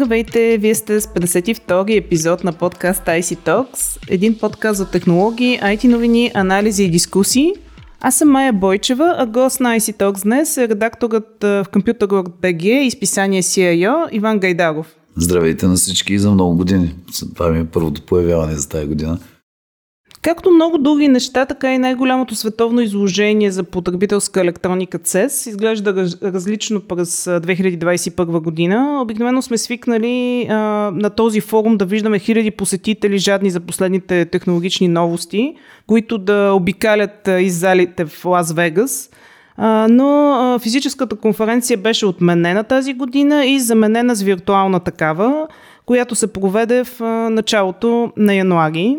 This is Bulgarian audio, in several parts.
Здравейте, вие сте с 52-и епизод на подкаст IC Talks, един подкаст за технологии, IT новини, анализи и дискусии. Аз съм Майя Бойчева, а гост на IC Talks днес е редакторът в BG и списание CIO Иван Гайдаров. Здравейте на всички и за много години. Това ми е първото появяване за тази година. Както много други неща, така и най-голямото световно изложение за потребителска електроника CES изглежда различно през 2021 година. Обикновено сме свикнали а, на този форум да виждаме хиляди посетители, жадни за последните технологични новости, които да обикалят из залите в Лас Вегас. Но физическата конференция беше отменена тази година и заменена с виртуална такава, която се проведе в началото на януари.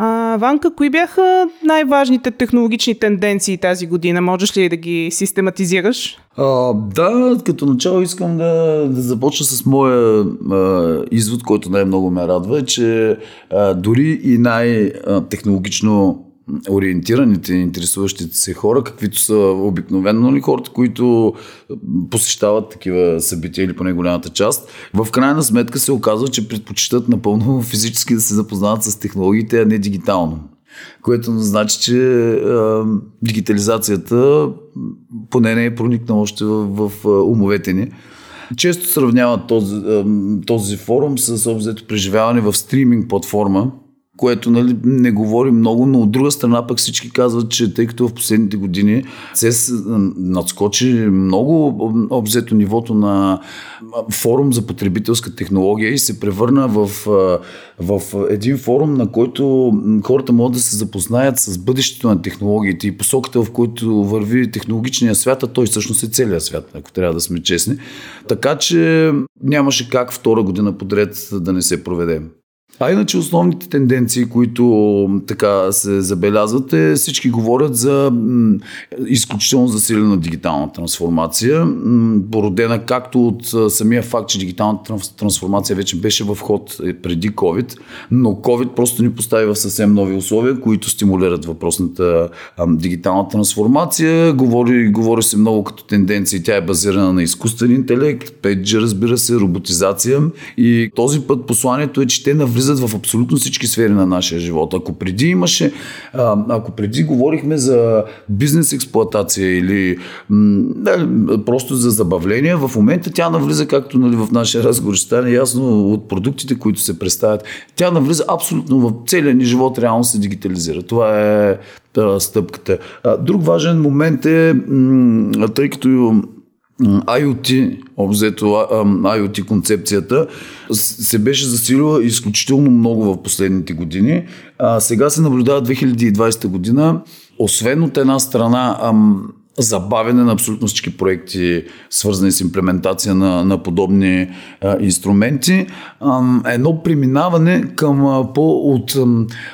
А, Ванка, кои бяха най-важните технологични тенденции тази година? Можеш ли да ги систематизираш? А, да, като начало искам да, да започна с моя а, извод, който най-много ме радва, е, че а, дори и най-технологично ориентираните, интересуващите се хора, каквито са обикновено ли хората, които посещават такива събития или поне голямата част, в крайна сметка се оказва, че предпочитат напълно физически да се запознават с технологиите, а не дигитално. Което значи, че а, дигитализацията поне не е проникнала още в, в умовете ни. Често сравняват този, този форум с обзето преживяване в стриминг платформа, което нали, не говори много, но от друга страна пък всички казват, че тъй като в последните години се надскочи много обзето нивото на форум за потребителска технология и се превърна в, в един форум, на който хората могат да се запознаят с бъдещето на технологиите и посоката, в който върви технологичния свят, а той всъщност е целият свят, ако трябва да сме честни. Така че нямаше как втора година подред да не се проведе. А иначе основните тенденции, които така се забелязват е всички говорят за м, изключително засилена дигитална трансформация, м, породена както от самия факт, че дигиталната трансформация вече беше в ход е, преди COVID, но COVID просто ни постави в съвсем нови условия, които стимулират въпросната м, дигитална трансформация. Говори, говори се много като тенденция, тя е базирана на изкуствен интелект, 5G разбира се, роботизация и този път посланието е, че те навлизат влизат в абсолютно всички сфери на нашия живот. Ако преди имаше, ако преди говорихме за бизнес експлуатация или да, просто за забавление, в момента тя навлиза, както нали, в нашия разговор ще стане ясно от продуктите, които се представят, тя навлиза абсолютно в целия ни живот, реално се дигитализира. Това е стъпката. Друг важен момент е, тъй като IoT, обзето IoT концепцията, се беше засилила изключително много в последните години. Сега се наблюдава 2020 година, освен от една страна забавяне на абсолютно всички проекти, свързани с имплементация на, на подобни а, инструменти. А, едно преминаване към а, по, от,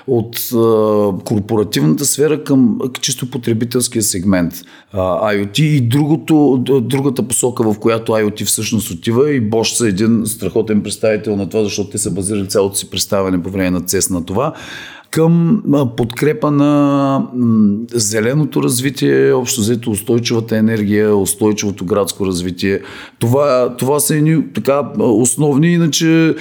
от а, корпоративната сфера към чисто потребителския сегмент а, IoT и другото, другата посока, в която IoT всъщност отива и Bosch са един страхотен представител на това, защото те са базирали цялото си представяне по време на CES на това към подкрепа на зеленото развитие, общо взето устойчивата енергия, устойчивото градско развитие. Това, това са едни така основни, иначе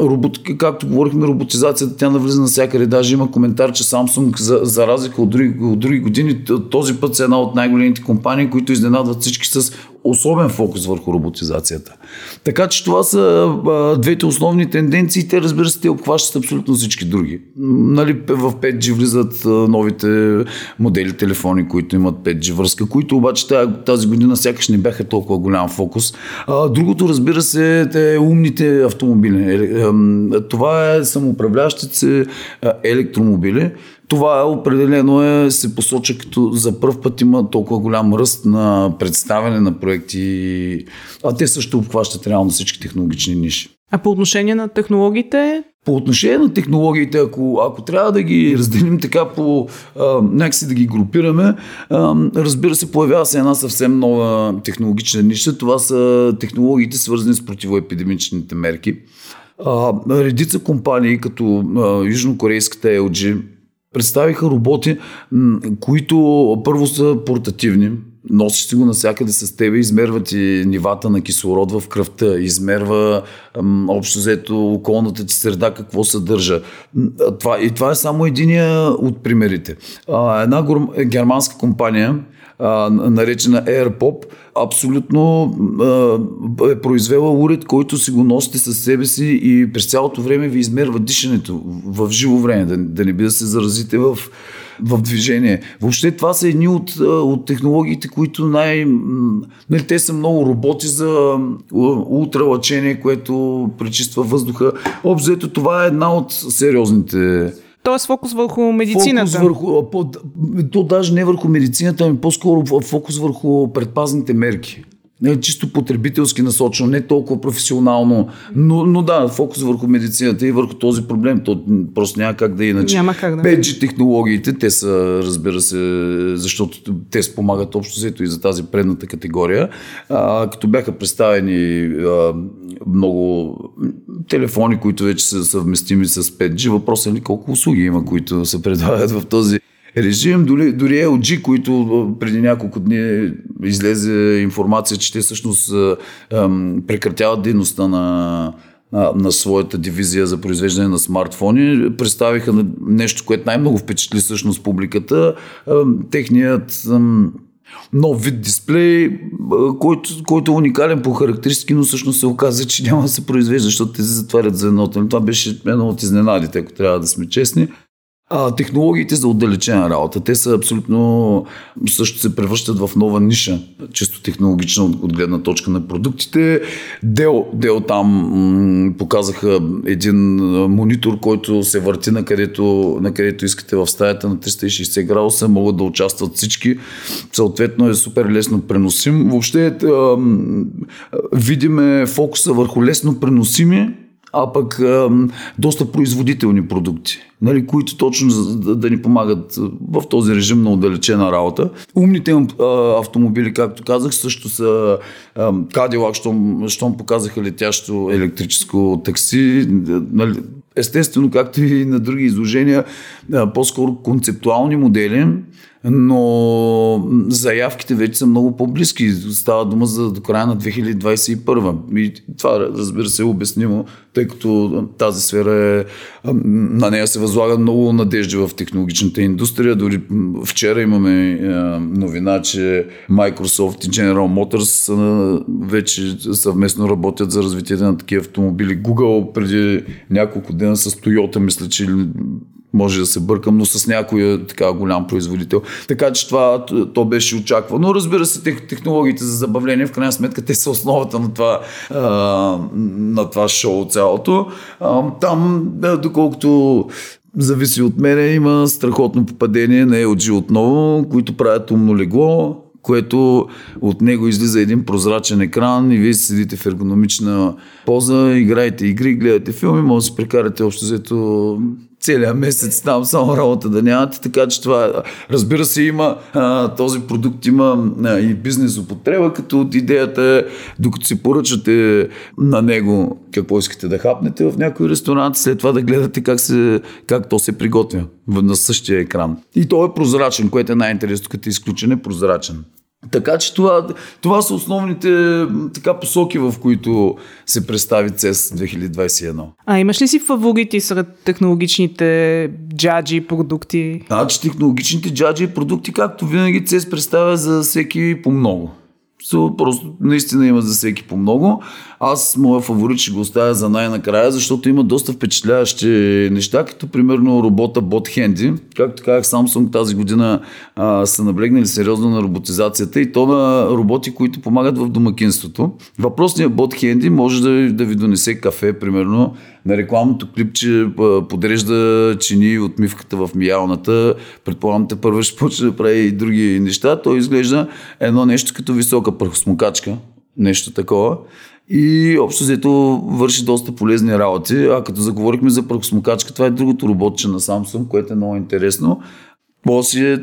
робот, както говорихме, роботизацията, тя навлиза навсякъде. Даже има коментар, че Samsung, за, за разлика от други, от други години, този път са една от най-големите компании, които изненадват всички с особен фокус върху роботизацията. Така че това са а, двете основни тенденции. Те, разбира се, те обхващат абсолютно всички други. Нали, в 5G влизат новите модели телефони, които имат 5G връзка, които обаче тази година сякаш не бяха толкова голям фокус. А, другото, разбира се, те умните автомобили. Е, това е самоуправляващите се електромобили това е определено е, се посоча като за първ път има толкова голям ръст на представяне на проекти, а те също обхващат реално всички технологични ниши. А по отношение на технологиите? По отношение на технологиите, ако, ако трябва да ги разделим така по а, някакси да ги групираме, а, разбира се, появява се една съвсем нова технологична ниша. Това са технологиите, свързани с противоепидемичните мерки. А, редица компании, като а, южнокорейската LG, представиха роботи, които първо са портативни, носиш си го навсякъде с тебе, измерва ти нивата на кислород в кръвта, измерва общо взето околната ти среда, какво съдържа. Това, и това е само единия от примерите. Една германска компания, наречена AirPop, абсолютно е произвела уред, който си го носите със себе си и през цялото време ви измерва дишането в живо време, да, не би да се заразите в, в движение. Въобще това са едни от, от технологиите, които най... Нали, те са много роботи за ултралъчение, което пречиства въздуха. Общо това е една от сериозните Тоест фокус върху медицината. Фокус върху, по, то даже не върху медицината, ами по-скоро фокус върху предпазните мерки. Не, чисто потребителски насочено, не толкова професионално, но, но да, фокус върху медицината и върху този проблем. То просто няма как да е иначе. Няма как да. 5G технологиите, те са, разбира се, защото те спомагат общо взето и за тази предната категория. А, като бяха представени а, много телефони, които вече са съвместими с 5G, въпросът е ли колко услуги има, които се предлагат в този режим. Дори, дори LG, които преди няколко дни излезе информация, че те всъщност прекратяват дейността на, на, на своята дивизия за произвеждане на смартфони, представиха нещо, което най-много впечатли всъщност публиката. Техният нов вид дисплей, който, който е уникален по характеристики, но всъщност се оказа, че няма да се произвежда, защото те затварят за едно. Това беше едно от изненадите, ако трябва да сме честни. А, технологиите за отдалечена работа, те са абсолютно, също се превръщат в нова ниша, чисто технологична от, от гледна точка на продуктите. Дел, Дел там м- показаха един монитор, който се върти на където, на където искате в стаята на 360 градуса, могат да участват всички. Съответно е супер лесно преносим. Въобще видиме фокуса върху лесно преносими а пък а, доста производителни продукти, нали, които точно да, да ни помагат в този режим на отдалечена работа. Умните а, автомобили, както казах, също са Cadillac, щом, щом показаха летящо електрическо такси. Нали, естествено, както и на други изложения, по-скоро концептуални модели, но заявките вече са много по-близки. Става дума за до края на 2021. И това, разбира се, е обяснимо, тъй като тази сфера е, на нея се възлага много надежди в технологичната индустрия. Дори вчера имаме новина, че Microsoft и General Motors вече съвместно работят за развитието на такива автомобили. Google преди няколко дена с Toyota, мисля, че може да се бъркам, но с някой така голям производител. Така че това то беше очаквано. Разбира се, технологиите за забавление, в крайна сметка, те са основата на това, на това шоу цялото. Там, доколкото зависи от мене, има страхотно попадение на LG отново, които правят умно легло, което от него излиза един прозрачен екран и вие седите в ергономична поза, играете игри, гледате филми, може да си прекарате общо взето целият месец там само работа да нямате, така че това, разбира се, има а, този продукт има а, и бизнес употреба, като от идеята е, докато се поръчате на него какво искате да хапнете в някой ресторант, след това да гледате как, се, как то се приготвя на същия екран. И то е прозрачен, което е най-интересно, като е изключен е прозрачен. Така че това, това са основните така, посоки, в които се представи CES 2021. А имаш ли си фаворити сред технологичните джаджи продукти? Значи технологичните джаджи продукти, както винаги CES представя за всеки по много. So, просто наистина има за всеки по много. Аз моя фаворит ще го оставя за най-накрая, защото има доста впечатляващи неща, като примерно робота Bot Handy. Както казах, Samsung тази година а, са наблегнали сериозно на роботизацията и то на роботи, които помагат в домакинството. Въпросният Bot Handy може да, да ви донесе кафе, примерно, на рекламното клипче подрежда чини от мивката в миялната. Предполагам, те първо ще почне да прави и други неща. Той изглежда едно нещо като висока прахосмокачка. Нещо такова. И общо взето върши доста полезни работи. А като заговорихме за прахосмокачка, това е другото роботче на Samsung, което е много интересно. После е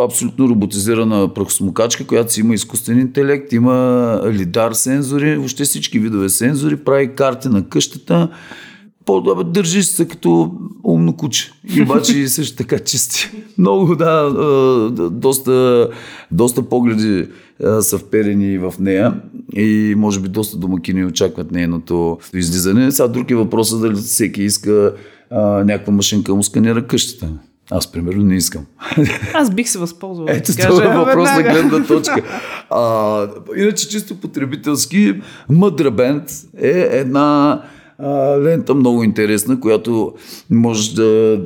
абсолютно роботизирана прахосмокачка, която си има изкуствен интелект, има лидар сензори, въобще всички видове сензори, прави карти на къщата, по-добре държиш се като умно куче. И обаче също така чисти. Много, да, доста, доста погледи са вперени в нея и може би доста домакини очакват нейното излизане. Сега друг е въпросът дали всеки иска а, някаква машинка му сканира къщата. Аз, примерно, не искам. Аз бих се възползвал. Ето това е въпрос на гледна точка. А, иначе, чисто потребителски, Мъдра Бенд е една а, лента много интересна, която може да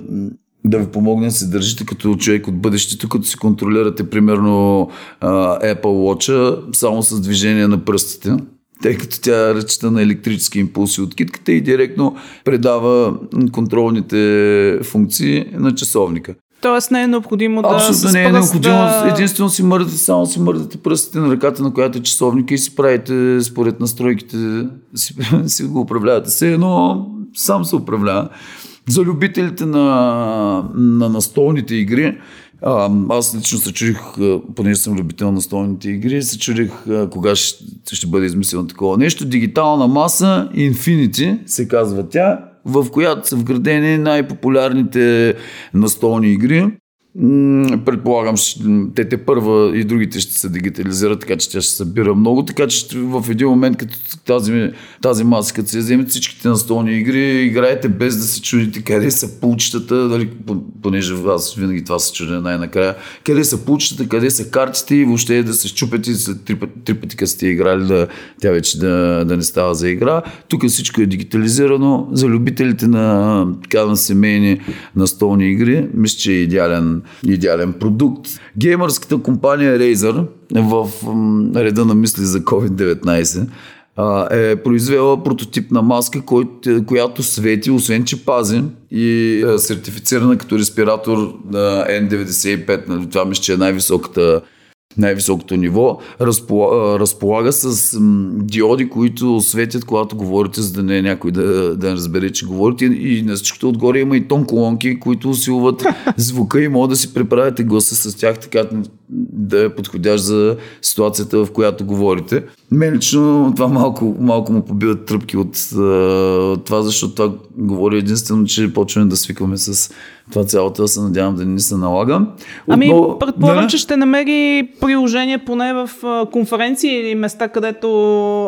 да ви помогне да се държите като човек от бъдещето, като си контролирате примерно Apple Watch само с движение на пръстите тъй като тя ръчета на електрически импулси от китката и директно предава контролните функции на часовника. Тоест не е необходимо да Абсолютно не е необходимо. Да... Единствено си мърдате, само си мърдате пръстите на ръката, на която е часовника и си правите според настройките, си, си го управлявате. Все едно сам се управлява. За любителите на, на настолните игри, а, аз лично се чудих, понеже съм любител на столните игри, се чудих кога ще, ще бъде измислено такова нещо. Дигитална маса Infinity се казва тя, в която са вградени най-популярните настолни игри. Предполагам, те те първа и другите ще се дигитализират, така че тя ще събира много, така че в един момент, като тази, тази маса, като се вземете всичките настолни игри, играете без да се чудите къде са пулчетата, дали, понеже аз винаги това се чудя най-накрая, къде са пулчетата, къде са картите и въобще да се щупят и след три, три пъти, като сте играли, да, тя вече да, да не става за игра. Тук всичко е дигитализирано. За любителите на, така, на семейни настолни игри, мисля, че е идеален идеален продукт. Геймърската компания Razer в реда на мисли за COVID-19 е произвела прототипна маска, която свети, освен че пази и е сертифицирана като респиратор на N95. Нали, това мисля, че е най-високата най-високото ниво, разполага, разполага с диоди, които светят, когато говорите, за да не е някой да, да разбере, че говорите. И на всичкото отгоре има и тон колонки, които усилват звука и могат да си преправяте гласа с тях, така да е подходящ за ситуацията, в която говорите. Мен лично това малко, малко му побиват тръпки от uh, това, защото това говори единствено, че почваме да свикваме с това цялото, се надявам да не се налага. Ами, Отново, предполагам, да? че ще намери приложение поне в конференции или места, където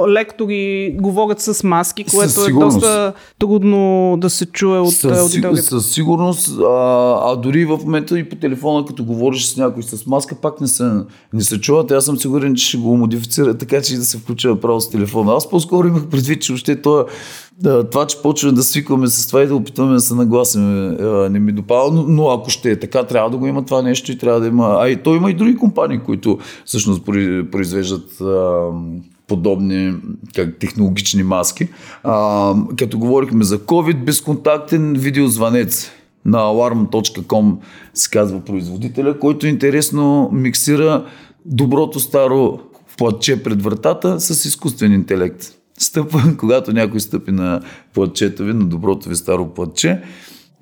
лектори говорят с маски, което е доста трудно да се чуе от със, аудиторията. Със сигурност, а, а дори в момента и по телефона, като говориш с някой с маска, пак не се, не се чуват. Аз съм сигурен, че ще го модифицира така, че да се включва право с телефона. Аз по-скоро имах предвид, че още това това, че почваме да свикваме с това и да опитваме да се нагласиме, не ми допада, но, но ако ще е така, трябва да го има това нещо и трябва да има. А и то има и други компании, които всъщност произвеждат подобни как, технологични маски. А, като говорихме за COVID, безконтактен видеозвънец на alarm.com се казва производителя, който интересно миксира доброто старо платче пред вратата с изкуствен интелект стъпва, когато някой стъпи на платчето ви, на доброто ви старо платче,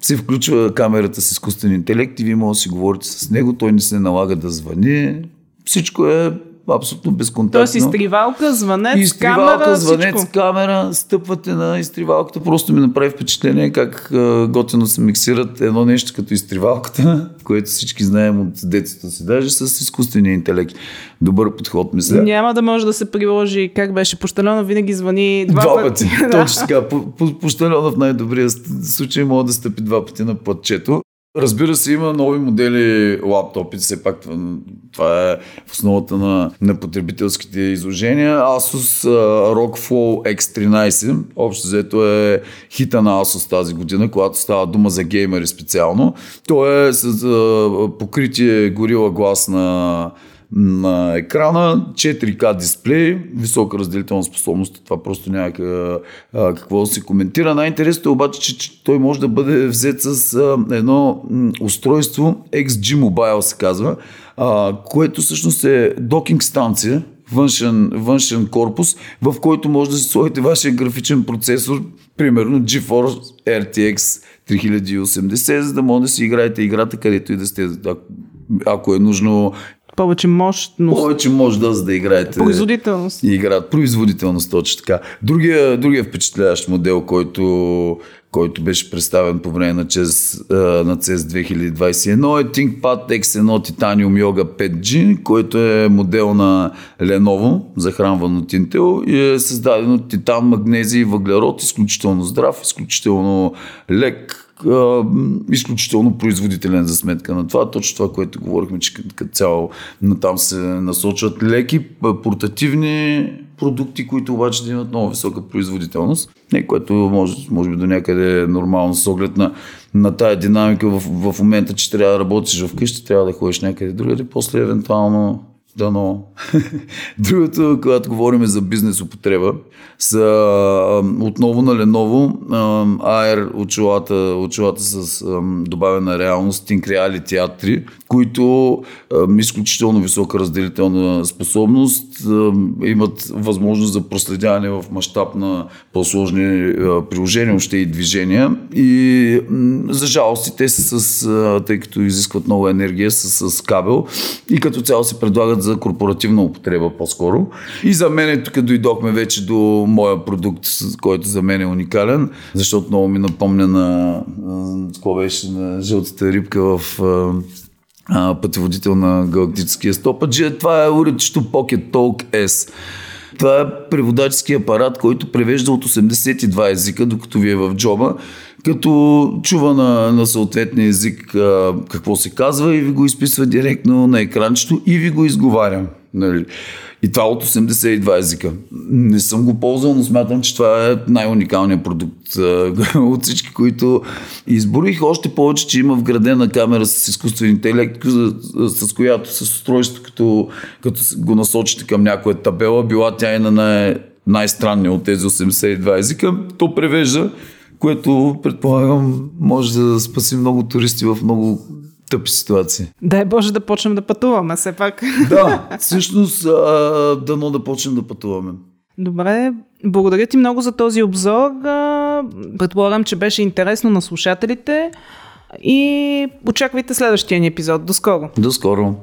се включва камерата с изкуствен интелект и вие може да си говорите с него, той не се налага да звъни. Всичко е абсолютно безконтактно. Тоест изтривалка, звънец, изтривалка, камера, звънец, всичко. камера, стъпвате на изтривалката. Просто ми направи впечатление как готино се миксират едно нещо като изтривалката, което всички знаем от детството си, даже с изкуствения интелект. Добър подход, мисля. Няма да може да се приложи как беше. Пощалена винаги звъни два, два пъти. пъти. Точно така. Пощалена в най-добрия случай може да стъпи два пъти на платчето. Разбира се, има нови модели лаптопи, все пак това е в основата на, на потребителските изложения. Asus uh, ROG X13, общо взето е хита на Asus тази година, когато става дума за геймери специално. То е с покритие горила глас на на екрана, 4К дисплей, висока разделителна способност, това просто няма какво да се коментира. Най-интересното е обаче, че, той може да бъде взет с едно устройство, XG Mobile се казва, което всъщност е докинг станция, външен, външен корпус, в който може да си сложите вашия графичен процесор, примерно GeForce RTX 3080, за да може да си играете играта където и да сте, ако е нужно повече мощност. Повече може да, за да играете. Производителност. И играят. Производителност, точно така. Другия, другия впечатляващ модел, който, който беше представен по време на CES, на CES 2021 е ThinkPad X1 Titanium Yoga 5G, който е модел на Lenovo, захранван от Intel и е създаден от титан, магнезия и въглерод, изключително здрав, изключително лек, изключително производителен за сметка на това. Точно това, което говорихме, че като цяло там се насочват леки, портативни продукти, които обаче да имат много висока производителност, не, което може, може би до някъде е нормално с оглед на, на тая динамика в, в момента, че трябва да работиш вкъщи, трябва да ходиш някъде другаде, после евентуално да, но. Другото, когато говорим за бизнес употреба, са отново на Lenovo AR очилата, очилата с добавена реалност Think Reality A3, които изключително висока разделителна способност, имат възможност за проследяване в мащаб на по-сложни приложения, още и движения. И за жалост те са с, тъй като изискват много енергия, са с кабел и като цяло се предлагат за корпоративна употреба по-скоро. И за мен тук дойдохме вече до моя продукт, който за мен е уникален, защото много ми напомня на, какво беше, на жълтата рибка в пътеводител на галактическия стопаджи. Това е уредчето Pocket Talk S. Това е преводачески апарат, който превежда от 82 езика, докато ви е в джоба, като чува на, на съответния език а, какво се казва и ви го изписва директно на екранчето и ви го изговаря. Нали? И това от 82 езика. Не съм го ползвал, но смятам, че това е най-уникалният продукт от всички, които изборих. Още повече, че има вградена камера с изкуствен интелект, с която с устройство, като, като го насочите към някоя табела, била тя и на най- най-странния от тези 82 езика, то превежда, което предполагам може да спаси много туристи в много тъпи ситуации. Дай Боже да почнем да пътуваме все пак. Да, всъщност дано да почнем да пътуваме. Добре, благодаря ти много за този обзор. Предполагам, че беше интересно на слушателите и очаквайте следващия ни епизод. До скоро! До скоро!